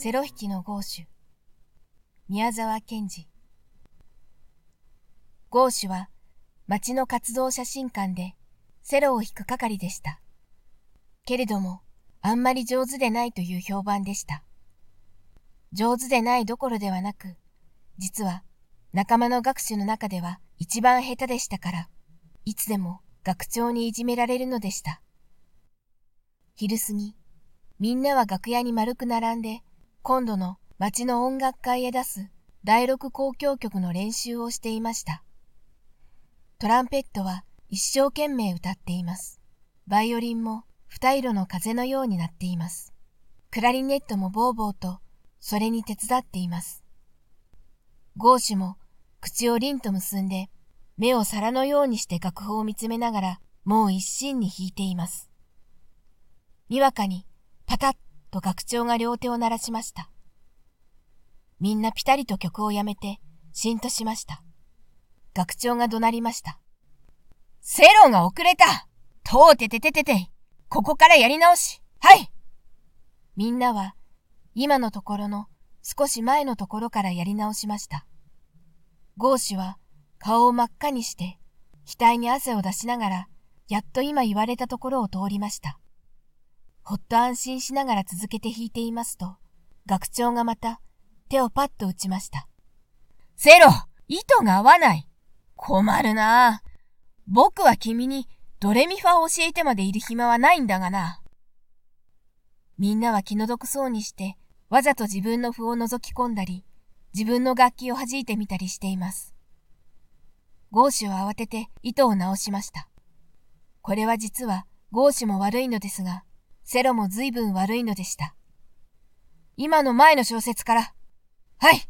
セロ引きのゴーシュ宮沢賢治ゴーシュは町の活動写真館でセロを引く係でした。けれども、あんまり上手でないという評判でした。上手でないどころではなく、実は仲間の学士の中では一番下手でしたから、いつでも学長にいじめられるのでした。昼過ぎ、みんなは楽屋に丸く並んで、今度の町の音楽会へ出す第六交響曲の練習をしていました。トランペットは一生懸命歌っています。バイオリンも二色の風のようになっています。クラリネットもボーボーとそれに手伝っています。ゴーシュも口を凛と結んで目を皿のようにして楽譜を見つめながらもう一心に弾いています。にわかにパタッと学長が両手を鳴らしました。みんなぴたりと曲をやめて、しんとしました。学長が怒鳴りました。セロが遅れたとうてててててここからやり直しはいみんなは、今のところの少し前のところからやり直しました。ゴーシュは顔を真っ赤にして、額に汗を出しながら、やっと今言われたところを通りました。ほっと安心しながら続けて弾いていますと、学長がまた手をパッと打ちました。セロ糸が合わない困るな僕は君にドレミファを教えてまでいる暇はないんだがな。みんなは気の毒そうにして、わざと自分の譜を覗き込んだり、自分の楽器を弾いてみたりしています。ゴーシュは慌てて糸を直しました。これは実はゴーシュも悪いのですが、セロも随分悪いのでした。今の前の小説から。はい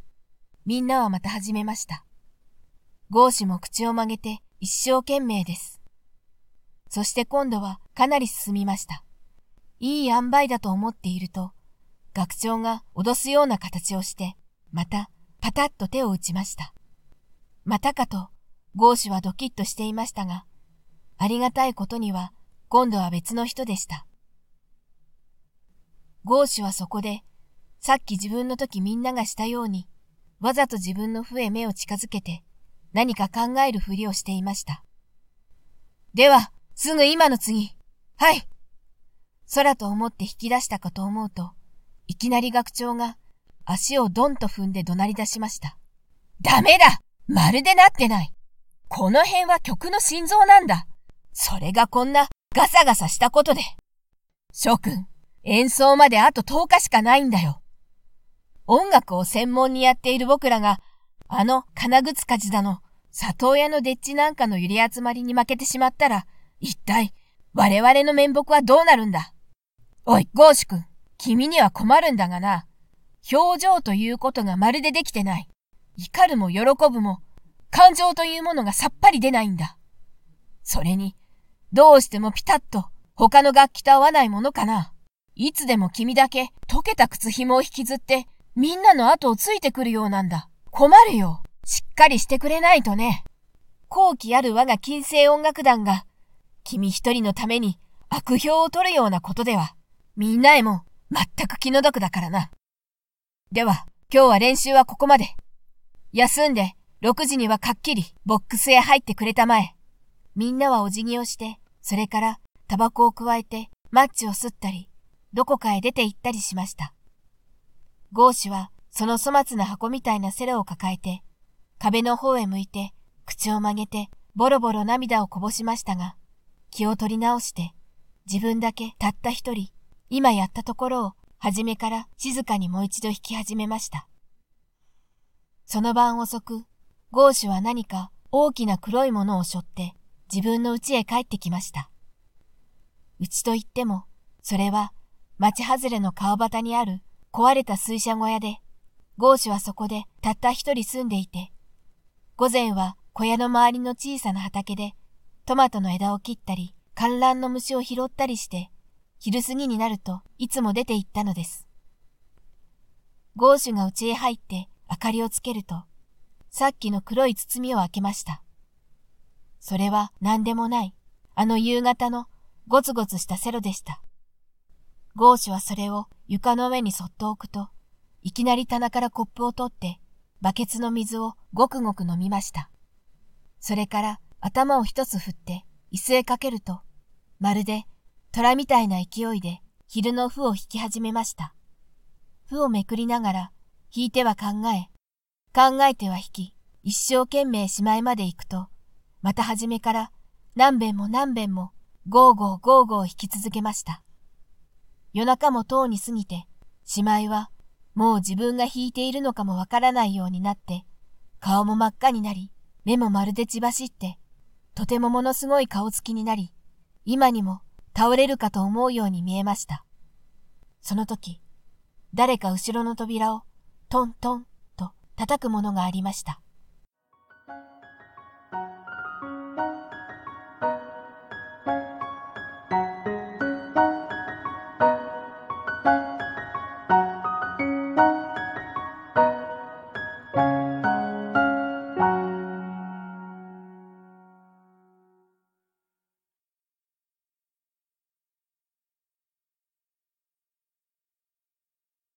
みんなはまた始めました。ゴーシュも口を曲げて一生懸命です。そして今度はかなり進みました。いい塩梅だと思っていると、学長が脅すような形をして、またパタッと手を打ちました。またかと、ゴーシュはドキッとしていましたが、ありがたいことには今度は別の人でした。ゴーシュはそこで、さっき自分の時みんながしたように、わざと自分の笛目を近づけて、何か考えるふりをしていました。では、すぐ今の次。はい。空と思って引き出したかと思うと、いきなり学長が足をドンと踏んで怒鳴り出しました。ダメだまるでなってないこの辺は曲の心臓なんだそれがこんなガサガサしたことで。諸君、演奏まであと10日しかないんだよ。音楽を専門にやっている僕らがあの金靴かじだの、里親のでっちなんかの揺り集まりに負けてしまったら、一体、我々の面目はどうなるんだ？おい、ゴーシュ君、君には困るんだがな。表情ということがまるでできてない。怒るも喜ぶも、感情というものがさっぱり出ないんだ。それに、どうしてもピタッと他の楽器と合わないものかな。いつでも君だけ溶けた靴紐を引きずってみんなの後をついてくるようなんだ。困るよ。しっかりしてくれないとね。後期ある我が金星音楽団が、君一人のために悪評を取るようなことでは、みんなへも全く気の毒だからな。では、今日は練習はここまで。休んで、6時にはかっきりボックスへ入ってくれたまえ。みんなはお辞儀をして、それからタバコをくわえてマッチを吸ったり、どこかへ出て行ったりしました。ゴーシュはその粗末な箱みたいなセロを抱えて、壁の方へ向いて、口を曲げて、ボロボロ涙をこぼしましたが、気を取り直して、自分だけたった一人、今やったところを、初めから静かにもう一度弾き始めました。その晩遅く、ゴーシュは何か大きな黒いものを背負って自分の家へ帰ってきました。家と言っても、それは町外れの川端にある壊れた水車小屋でゴーシュはそこでたった一人住んでいて、午前は小屋の周りの小さな畑でトマトの枝を切ったり、観覧の虫を拾ったりして、昼過ぎになるといつも出て行ったのです。ゴーシュが家へ入って明かりをつけると、さっきの黒い包みを開けました。それは何でもない、あの夕方のゴツゴツしたセロでした。ゴーシュはそれを床の上にそっと置くと、いきなり棚からコップを取って、バケツの水をごくごく飲みました。それから頭を一つ振って椅子へかけると、まるで虎みたいな勢いで昼の符を引き始めました。符をめくりながら、引いては考え、考えては引き、一生懸命しまいまで行くと、また初めから何遍も何遍もゴーゴーゴーゴー弾き続けました。夜中もとうに過ぎて、しまいはもう自分が弾いているのかもわからないようになって、顔も真っ赤になり、目もまるで血走って、とてもものすごい顔つきになり、今にも倒れるかと思うように見えました。その時、誰か後ろの扉をトントンと叩くものがありました。